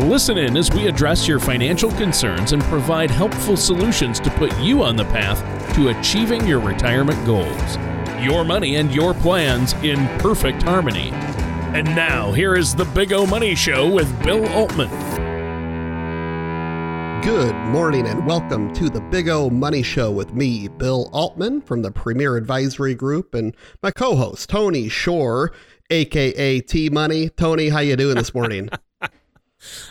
Listen in as we address your financial concerns and provide helpful solutions to put you on the path to achieving your retirement goals. Your money and your plans in perfect harmony. And now, here is the Big O Money Show with Bill Altman. Good morning and welcome to the Big O Money Show with me, Bill Altman from the Premier Advisory Group and my co-host Tony Shore, aka T Money. Tony, how you doing this morning?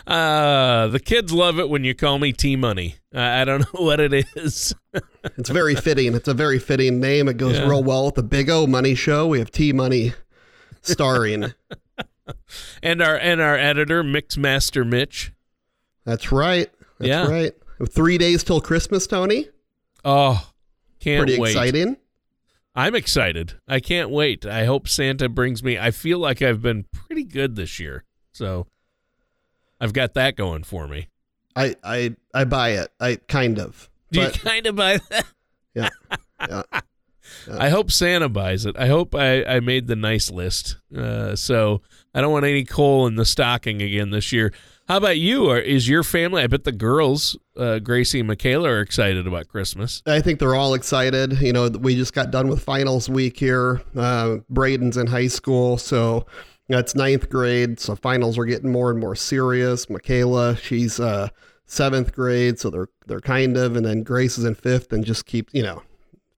Uh, the kids love it when you call me T Money. I don't know what it is. it's very fitting. It's a very fitting name. It goes yeah. real well with the Big O Money Show. We have T Money starring. and our and our editor, Mixmaster Mitch. That's right. That's yeah. right. Three days till Christmas, Tony. Oh, can't Pretty wait. exciting. I'm excited. I can't wait. I hope Santa brings me. I feel like I've been pretty good this year. So I've got that going for me. I I I buy it. I kind of. Do you kind of buy that? Yeah. yeah. yeah. I hope Santa buys it. I hope I, I made the nice list. Uh, so I don't want any coal in the stocking again this year. How about you? Or is your family? I bet the girls, uh, Gracie and Michaela, are excited about Christmas. I think they're all excited. You know, we just got done with finals week here. Uh, Braden's in high school, so it's ninth grade, so finals are getting more and more serious. Michaela, she's uh, seventh grade, so they're they're kind of, and then Grace is in fifth, and just keep you know,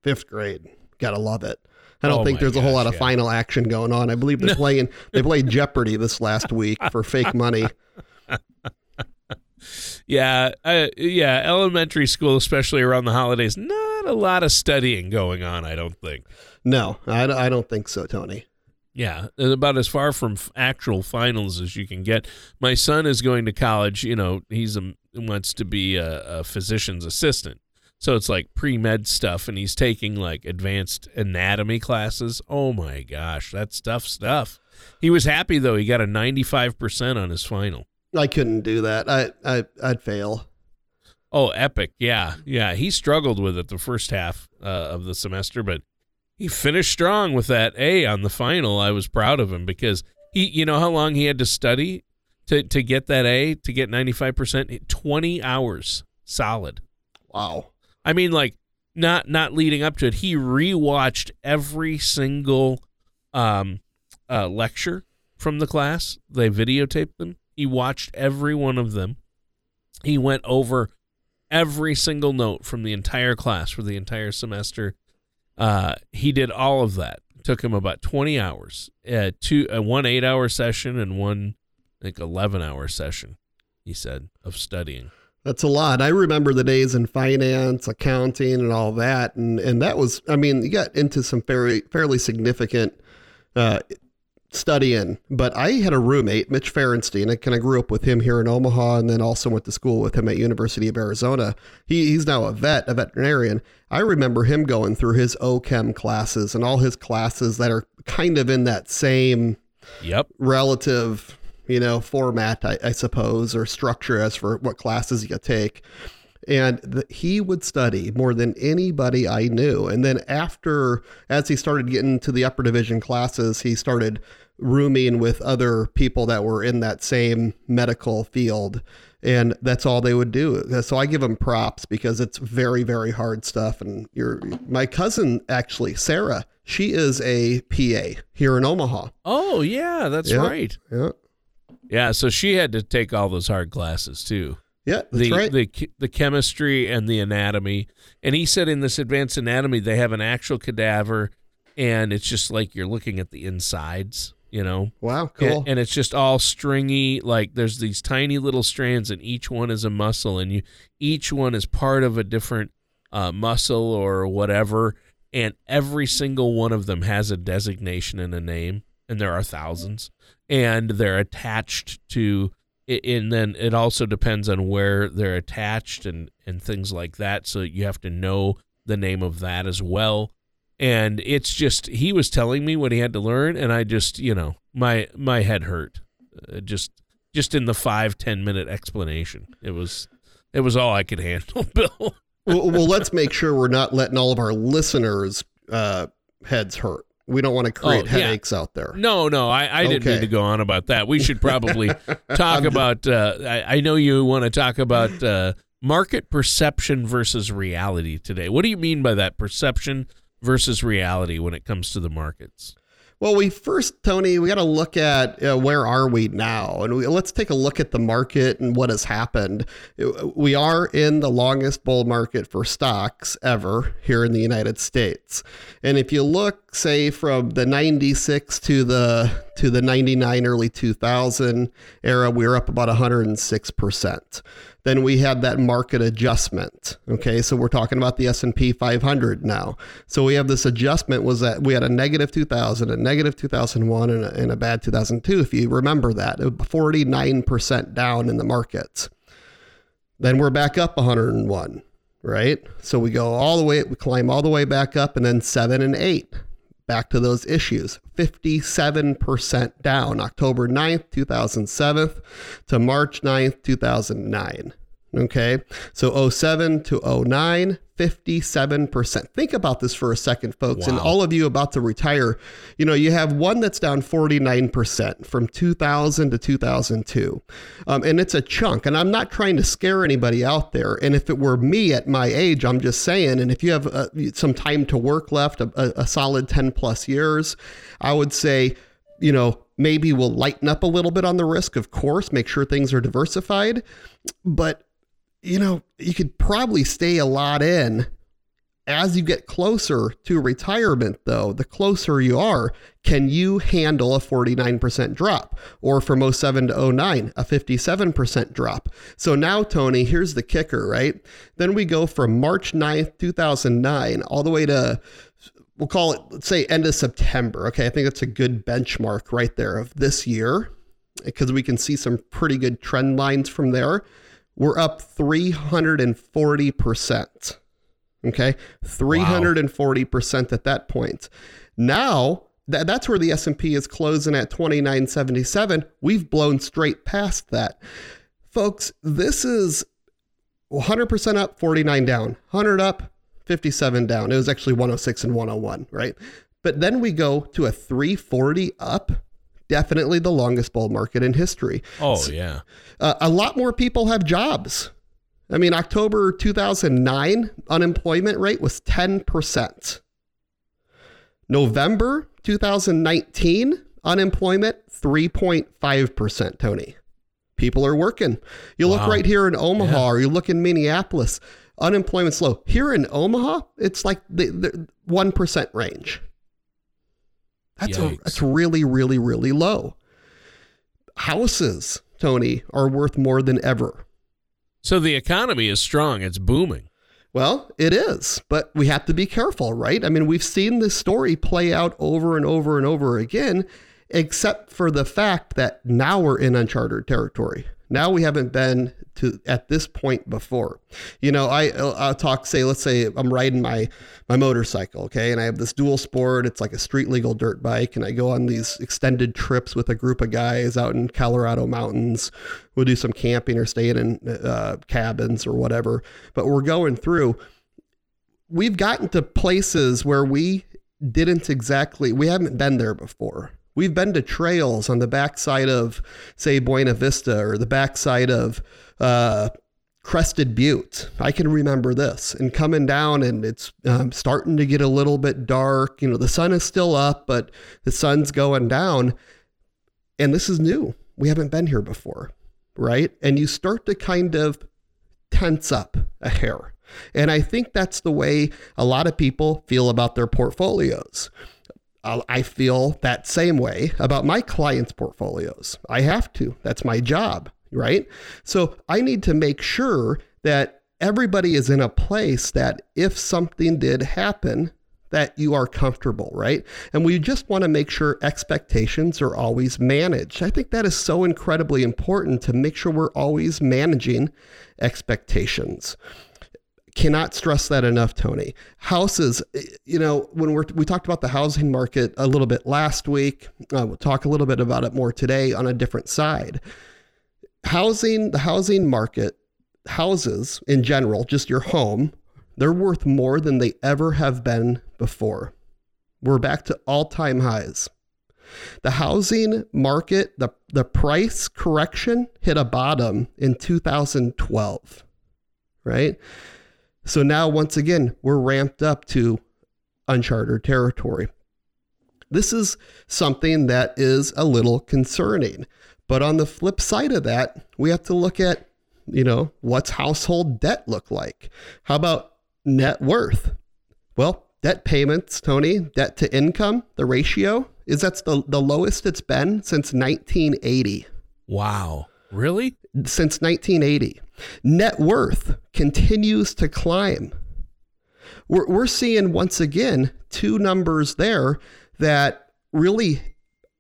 fifth grade. Gotta love it. I don't oh think there's gosh, a whole lot of yeah. final action going on. I believe they're no. playing they played Jeopardy this last week for fake money. yeah, uh, yeah, elementary school, especially around the holidays, not a lot of studying going on. I don't think. No, I, I don't think so, Tony. Yeah, about as far from actual finals as you can get. My son is going to college. You know, he's a wants to be a, a physician's assistant, so it's like pre med stuff, and he's taking like advanced anatomy classes. Oh my gosh, that's tough stuff. He was happy though; he got a ninety five percent on his final. I couldn't do that. I I I'd fail. Oh, epic! Yeah, yeah. He struggled with it the first half uh, of the semester, but he finished strong with that A on the final. I was proud of him because he, you know, how long he had to study to to get that A to get ninety five percent. Twenty hours solid. Wow. I mean, like not not leading up to it. He rewatched every single um, uh, lecture from the class. They videotaped them. He watched every one of them. He went over every single note from the entire class for the entire semester uh, he did all of that. It took him about 20 hours. Uh, two, uh, one eight hour session and one, I think, 11 hour session, he said, of studying. That's a lot. I remember the days in finance, accounting, and all that, and and that was. I mean, you got into some fairly fairly significant uh, studying, but I had a roommate, Mitch Ferenstein. I kind of grew up with him here in Omaha and then also went to school with him at University of Arizona. He, he's now a vet, a veterinarian. I remember him going through his OChem classes and all his classes that are kind of in that same yep. relative, you know, format, I, I suppose, or structure as for what classes you take and the, he would study more than anybody I knew. And then after, as he started getting to the upper division classes, he started rooming with other people that were in that same medical field. And that's all they would do. So I give him props because it's very, very hard stuff. And your my cousin actually, Sarah, she is a PA here in Omaha. Oh yeah, that's yeah, right. Yeah. Yeah, so she had to take all those hard classes too. Yeah, the, right. the the chemistry and the anatomy. And he said in this advanced anatomy they have an actual cadaver, and it's just like you're looking at the insides. You know. Wow, cool. And, and it's just all stringy. Like there's these tiny little strands, and each one is a muscle, and you each one is part of a different uh, muscle or whatever. And every single one of them has a designation and a name, and there are thousands, and they're attached to and then it also depends on where they're attached and and things like that. So you have to know the name of that as well. And it's just he was telling me what he had to learn, and I just you know my my head hurt, uh, just just in the five ten minute explanation. It was it was all I could handle, Bill. well, well, let's make sure we're not letting all of our listeners' uh, heads hurt. We don't want to create oh, headaches yeah. out there. No, no, I, I didn't need to go on about that. We should probably talk about. Uh, I, I, know you want to talk about uh, market perception versus reality today. What do you mean by that? Perception versus reality when it comes to the markets? Well, we first, Tony, we got to look at uh, where are we now, and we, let's take a look at the market and what has happened. We are in the longest bull market for stocks ever here in the United States, and if you look, say, from the '96 to the to the '99 early 2000 era, we were up about 106 percent then we had that market adjustment. Okay, so we're talking about the S&P 500 now. So we have this adjustment was that we had a negative 2000, a negative 2001, and a, and a bad 2002. If you remember that, 49% down in the markets. Then we're back up 101, right? So we go all the way, we climb all the way back up, and then seven and eight back to those issues 57% down october 9th 2007 to march 9th 2009 Okay. So 07 to 09, 57%. Think about this for a second, folks. Wow. And all of you about to retire, you know, you have one that's down 49% from 2000 to 2002. Um, and it's a chunk. And I'm not trying to scare anybody out there. And if it were me at my age, I'm just saying, and if you have uh, some time to work left, a, a solid 10 plus years, I would say, you know, maybe we'll lighten up a little bit on the risk, of course, make sure things are diversified. But you know, you could probably stay a lot in as you get closer to retirement, though, the closer you are, can you handle a 49% drop? Or from 07 to 09, a 57% drop? So now, Tony, here's the kicker, right? Then we go from March 9th, 2009, all the way to, we'll call it, let's say, end of September. Okay, I think that's a good benchmark right there of this year because we can see some pretty good trend lines from there we're up 340%. Okay? 340% wow. at that point. Now, th- that's where the S&P is closing at 2977. We've blown straight past that. Folks, this is 100% up, 49 down. 100 up, 57 down. It was actually 106 and 101, right? But then we go to a 340 up definitely the longest bull market in history. Oh, so, yeah. Uh, a lot more people have jobs. I mean, October 2009 unemployment rate was 10%. November 2019 unemployment 3.5%, Tony. People are working. You wow. look right here in Omaha yeah. or you look in Minneapolis, unemployment's low. Here in Omaha, it's like the, the 1% range. That's a, that's really really really low. Houses, Tony, are worth more than ever. So the economy is strong. It's booming. Well, it is, but we have to be careful, right? I mean, we've seen this story play out over and over and over again, except for the fact that now we're in uncharted territory. Now we haven't been to at this point before. You know, I I'll talk say let's say I'm riding my my motorcycle, okay, and I have this dual sport. It's like a street legal dirt bike, and I go on these extended trips with a group of guys out in Colorado mountains. We'll do some camping or staying in uh, cabins or whatever. But we're going through. We've gotten to places where we didn't exactly we haven't been there before We've been to trails on the backside of, say, Buena Vista or the backside of uh, Crested Butte. I can remember this and coming down, and it's um, starting to get a little bit dark. You know, the sun is still up, but the sun's going down. And this is new. We haven't been here before, right? And you start to kind of tense up a hair. And I think that's the way a lot of people feel about their portfolios. I feel that same way about my clients' portfolios. I have to. That's my job, right? So I need to make sure that everybody is in a place that if something did happen, that you are comfortable, right? And we just want to make sure expectations are always managed. I think that is so incredibly important to make sure we're always managing expectations. Cannot stress that enough, Tony. Houses, you know, when we're, we talked about the housing market a little bit last week, uh, we'll talk a little bit about it more today on a different side. Housing, the housing market, houses in general, just your home, they're worth more than they ever have been before. We're back to all time highs. The housing market, the, the price correction hit a bottom in 2012, right? So now, once again, we're ramped up to uncharted territory. This is something that is a little concerning. But on the flip side of that, we have to look at, you know, what's household debt look like? How about net worth? Well, debt payments, Tony, debt to income, the ratio is that's the, the lowest it's been since 1980. Wow. Really? Since 1980. Net worth continues to climb. We're, we're seeing once again two numbers there that really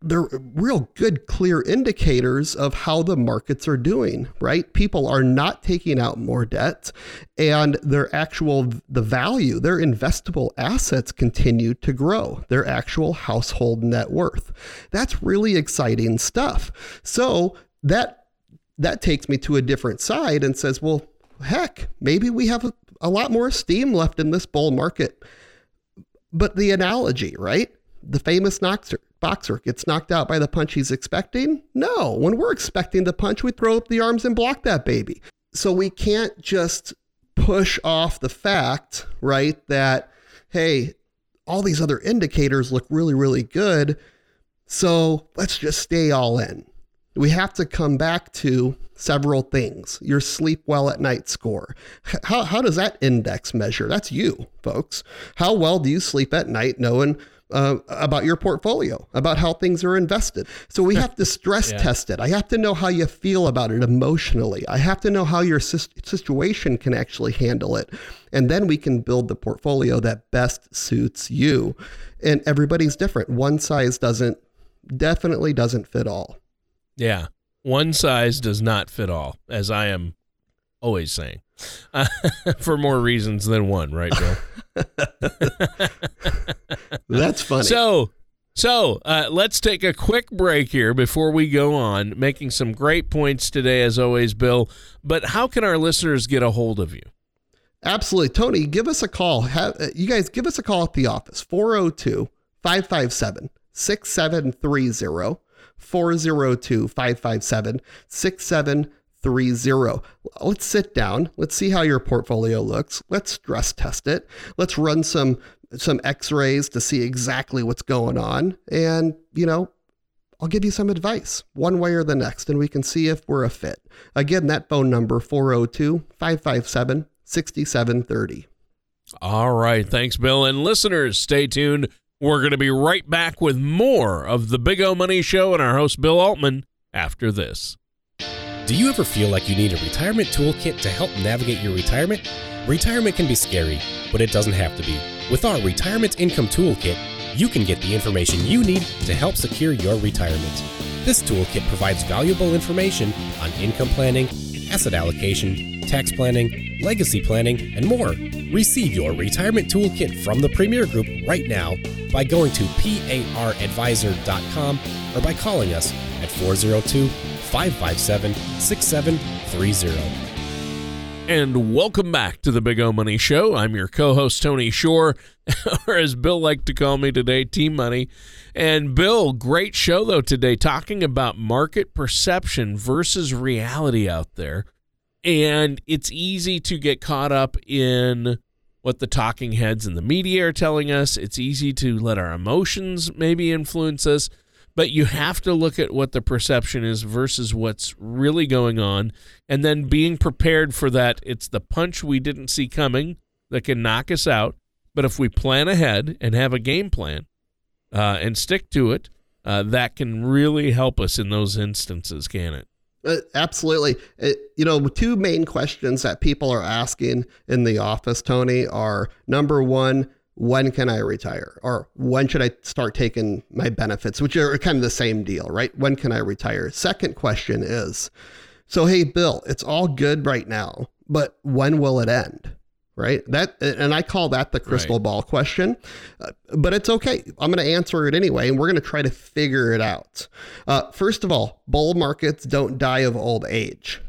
they're real good clear indicators of how the markets are doing right? People are not taking out more debt and their actual the value their investable assets continue to grow their actual household net worth. That's really exciting stuff. So that that takes me to a different side and says well heck maybe we have a, a lot more steam left in this bull market but the analogy right the famous Knoxer boxer gets knocked out by the punch he's expecting? No. When we're expecting the punch, we throw up the arms and block that baby. So we can't just push off the fact, right, that, hey, all these other indicators look really, really good. So let's just stay all in. We have to come back to several things. Your sleep well at night score. How, how does that index measure? That's you, folks. How well do you sleep at night knowing uh, about your portfolio, about how things are invested. So we have to stress yeah. test it. I have to know how you feel about it emotionally. I have to know how your situation can actually handle it. And then we can build the portfolio that best suits you. And everybody's different. One size doesn't, definitely doesn't fit all. Yeah. One size does not fit all, as I am always saying. Uh, for more reasons than one, right, Bill? That's funny. So, so uh, let's take a quick break here before we go on, making some great points today, as always, Bill. But how can our listeners get a hold of you? Absolutely. Tony, give us a call. Have, uh, you guys give us a call at the office 402 557 6730. 402 557 6730. Let's sit down. Let's see how your portfolio looks. Let's stress test it. Let's run some some x-rays to see exactly what's going on and, you know, I'll give you some advice one way or the next and we can see if we're a fit. Again, that phone number 402-557-6730. All right, thanks Bill and listeners, stay tuned. We're going to be right back with more of the Big O Money Show and our host Bill Altman after this. Do you ever feel like you need a retirement toolkit to help navigate your retirement? Retirement can be scary, but it doesn't have to be. With our Retirement Income Toolkit, you can get the information you need to help secure your retirement. This toolkit provides valuable information on income planning, asset allocation, tax planning, legacy planning, and more. Receive your retirement toolkit from the Premier Group right now by going to paradvisor.com or by calling us at 402 557 6730. And welcome back to the Big O Money Show. I'm your co host, Tony Shore, or as Bill liked to call me today, Team Money. And Bill, great show though today, talking about market perception versus reality out there. And it's easy to get caught up in what the talking heads in the media are telling us. It's easy to let our emotions maybe influence us. But you have to look at what the perception is versus what's really going on. And then being prepared for that it's the punch we didn't see coming that can knock us out. But if we plan ahead and have a game plan uh, and stick to it uh, that can really help us in those instances can it uh, absolutely. It, uh, you know, two main questions that people are asking in the office, Tony, are number one, when can I retire? Or when should I start taking my benefits, which are kind of the same deal, right? When can I retire? Second question is so, hey, Bill, it's all good right now, but when will it end? Right. That, and I call that the crystal right. ball question, uh, but it's okay. I'm going to answer it anyway, and we're going to try to figure it out. Uh, first of all, bull markets don't die of old age.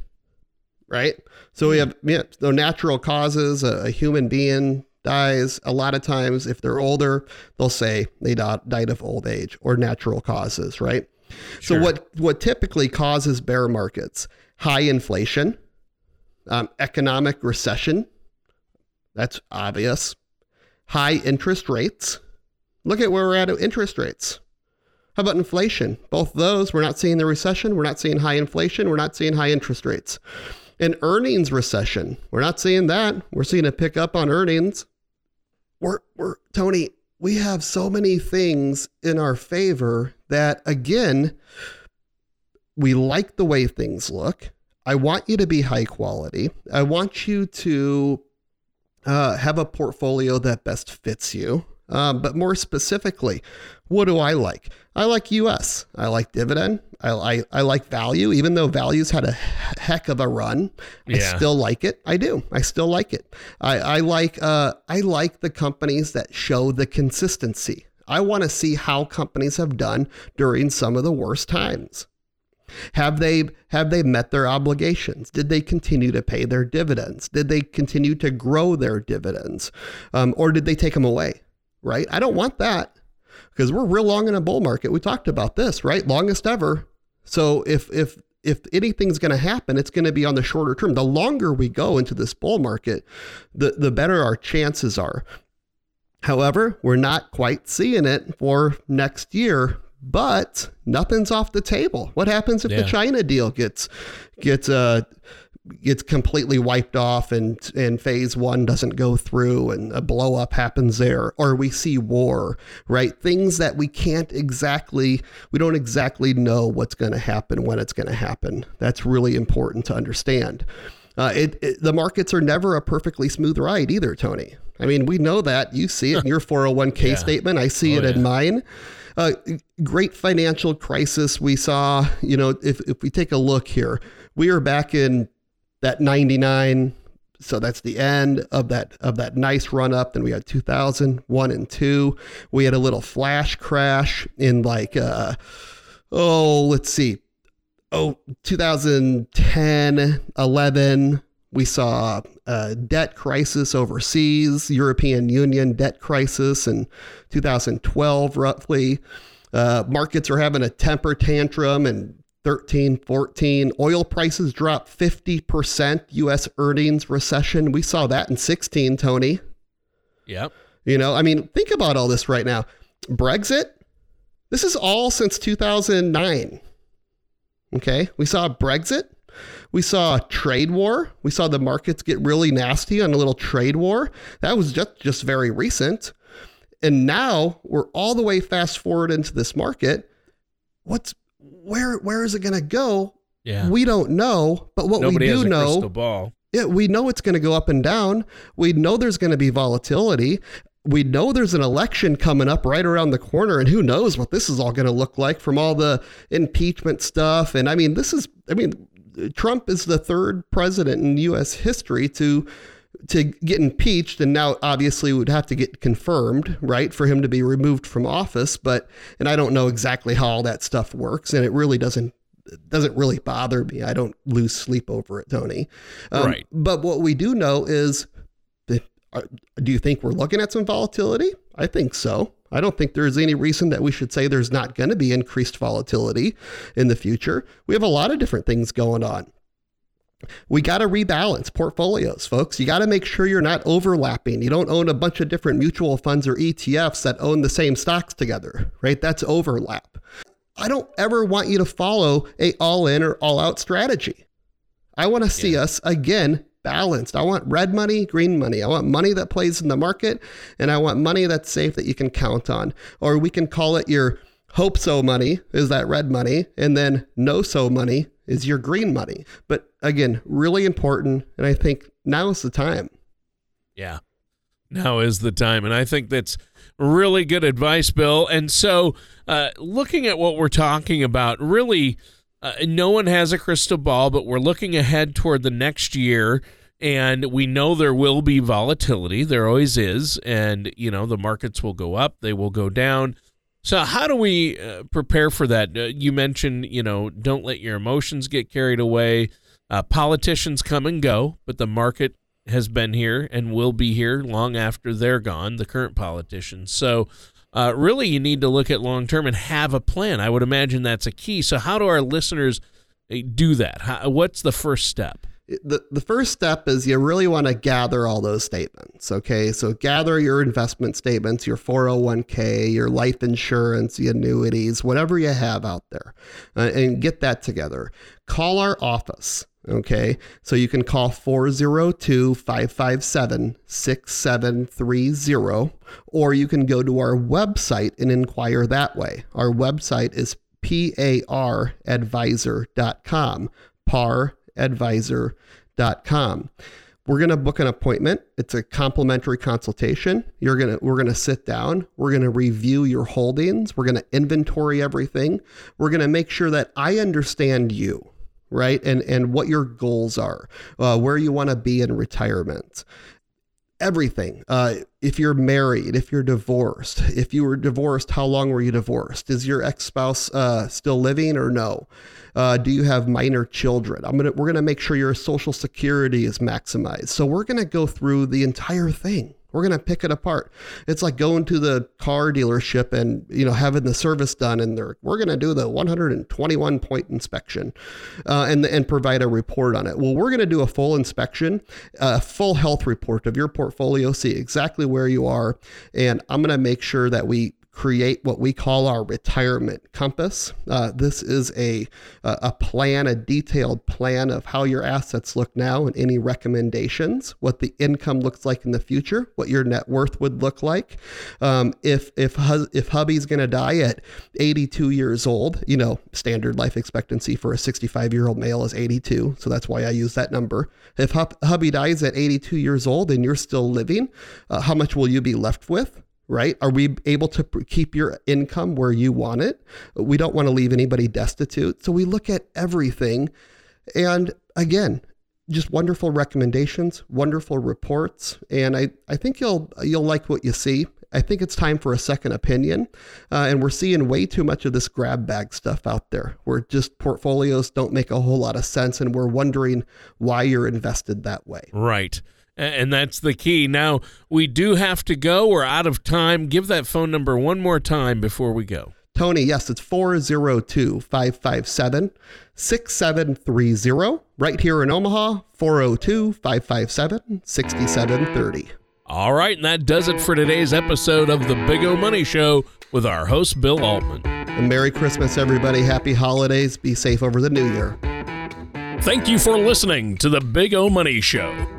Right. So we hmm. have yeah, no natural causes. A, a human being dies. A lot of times, if they're older, they'll say they died of old age or natural causes, right? Sure. So what what typically causes bear markets? High inflation, um, economic recession. That's obvious. High interest rates. Look at where we're at interest rates. How about inflation? Both those, we're not seeing the recession. We're not seeing high inflation. We're not seeing high interest rates. An earnings recession. We're not seeing that. We're seeing a pickup on earnings. We're, we're, Tony, we have so many things in our favor that, again, we like the way things look. I want you to be high quality. I want you to uh, have a portfolio that best fits you. Um, but more specifically, what do I like? I like US. I like dividend. I, I, I like value, even though value's had a heck of a run. I still like it. I do. I still like it. I, I like uh, I like the companies that show the consistency. I want to see how companies have done during some of the worst times. Have they have they met their obligations? Did they continue to pay their dividends? Did they continue to grow their dividends, um, or did they take them away? right? I don't want that because we're real long in a bull market. We talked about this, right? Longest ever. So if if if anything's going to happen, it's going to be on the shorter term. The longer we go into this bull market, the the better our chances are. However, we're not quite seeing it for next year, but nothing's off the table. What happens if yeah. the China deal gets gets uh gets completely wiped off and and phase one doesn't go through and a blow up happens there or we see war right things that we can't exactly we don't exactly know what's going to happen when it's going to happen that's really important to understand uh, it, it, the markets are never a perfectly smooth ride either tony. I mean we know that. You see it in your 401k yeah. statement. I see oh, it in mine. Uh, great financial crisis we saw. You know if, if we take a look here we are back in that 99 so that's the end of that of that nice run up. Then we had 2001 and 2 we had a little flash crash in like uh oh let's see oh 2010 11 we saw a debt crisis overseas european union debt crisis in 2012 roughly uh, markets are having a temper tantrum and 13, 14. Oil prices dropped 50%. US earnings recession. We saw that in 16, Tony. Yep. You know, I mean, think about all this right now. Brexit, this is all since 2009. Okay. We saw Brexit. We saw a trade war. We saw the markets get really nasty on a little trade war. That was just, just very recent. And now we're all the way fast forward into this market. What's where where is it going to go? Yeah. We don't know, but what Nobody we do know, ball. Yeah, we know it's going to go up and down. We know there's going to be volatility. We know there's an election coming up right around the corner, and who knows what this is all going to look like from all the impeachment stuff. And I mean, this is, I mean, Trump is the third president in U.S. history to to get impeached and now obviously would have to get confirmed right for him to be removed from office but and i don't know exactly how all that stuff works and it really doesn't doesn't really bother me i don't lose sleep over it tony um, right but what we do know is uh, do you think we're looking at some volatility i think so I don't think there's any reason that we should say there's not going to be increased volatility in the future. We have a lot of different things going on. We got to rebalance portfolios, folks. You got to make sure you're not overlapping. You don't own a bunch of different mutual funds or ETFs that own the same stocks together, right? That's overlap. I don't ever want you to follow a all in or all out strategy. I want to see yeah. us again balanced. I want red money, green money. I want money that plays in the market and I want money that's safe that you can count on. Or we can call it your hope so money is that red money and then no so money is your green money. But again, really important. And I think now is the time. Yeah. Now is the time. And I think that's really good advice, Bill. And so, uh, looking at what we're talking about, really, uh, no one has a crystal ball, but we're looking ahead toward the next year. And we know there will be volatility. There always is. And, you know, the markets will go up, they will go down. So, how do we uh, prepare for that? Uh, you mentioned, you know, don't let your emotions get carried away. Uh, politicians come and go, but the market has been here and will be here long after they're gone, the current politicians. So, uh, really, you need to look at long term and have a plan. I would imagine that's a key. So, how do our listeners uh, do that? How, what's the first step? the, the first step is you really want to gather all those statements. Okay. So gather your investment statements, your 401k, your life insurance, the annuities, whatever you have out there, uh, and get that together. Call our office. Okay. So you can call 402 557 6730, or you can go to our website and inquire that way. Our website is paradvisor.com. Par advisor.com. We're going to book an appointment. It's a complimentary consultation. You're going to we're going to sit down. We're going to review your holdings. We're going to inventory everything. We're going to make sure that I understand you, right? And and what your goals are, uh, where you want to be in retirement everything. Uh, if you're married, if you're divorced, if you were divorced, how long were you divorced? Is your ex spouse uh, still living or no? Uh, do you have minor children? I'm gonna we're gonna make sure your social security is maximized. So we're gonna go through the entire thing. We're going to pick it apart. It's like going to the car dealership and, you know, having the service done and they're, we're going to do the 121 point inspection uh, and, and provide a report on it. Well, we're going to do a full inspection, a full health report of your portfolio, see exactly where you are. And I'm going to make sure that we create what we call our retirement compass. Uh, this is a, a plan, a detailed plan of how your assets look now and any recommendations, what the income looks like in the future, what your net worth would look like. Um, if if if hubby's going to die at 82 years old, you know, standard life expectancy for a 65 year old male is 82, so that's why I use that number. If hubby dies at 82 years old and you're still living, uh, how much will you be left with? Right? Are we able to keep your income where you want it? We don't want to leave anybody destitute. So we look at everything. And again, just wonderful recommendations, wonderful reports, and I, I think you'll you'll like what you see. I think it's time for a second opinion, uh, and we're seeing way too much of this grab bag stuff out there, where just portfolios don't make a whole lot of sense, and we're wondering why you're invested that way. Right and that's the key. Now, we do have to go. We're out of time. Give that phone number one more time before we go. Tony, yes, it's 402 557 6730. Right here in Omaha, 402 557 6730. All right, and that does it for today's episode of the Big O Money Show with our host, Bill Altman. And Merry Christmas, everybody. Happy holidays. Be safe over the new year. Thank you for listening to the Big O Money Show.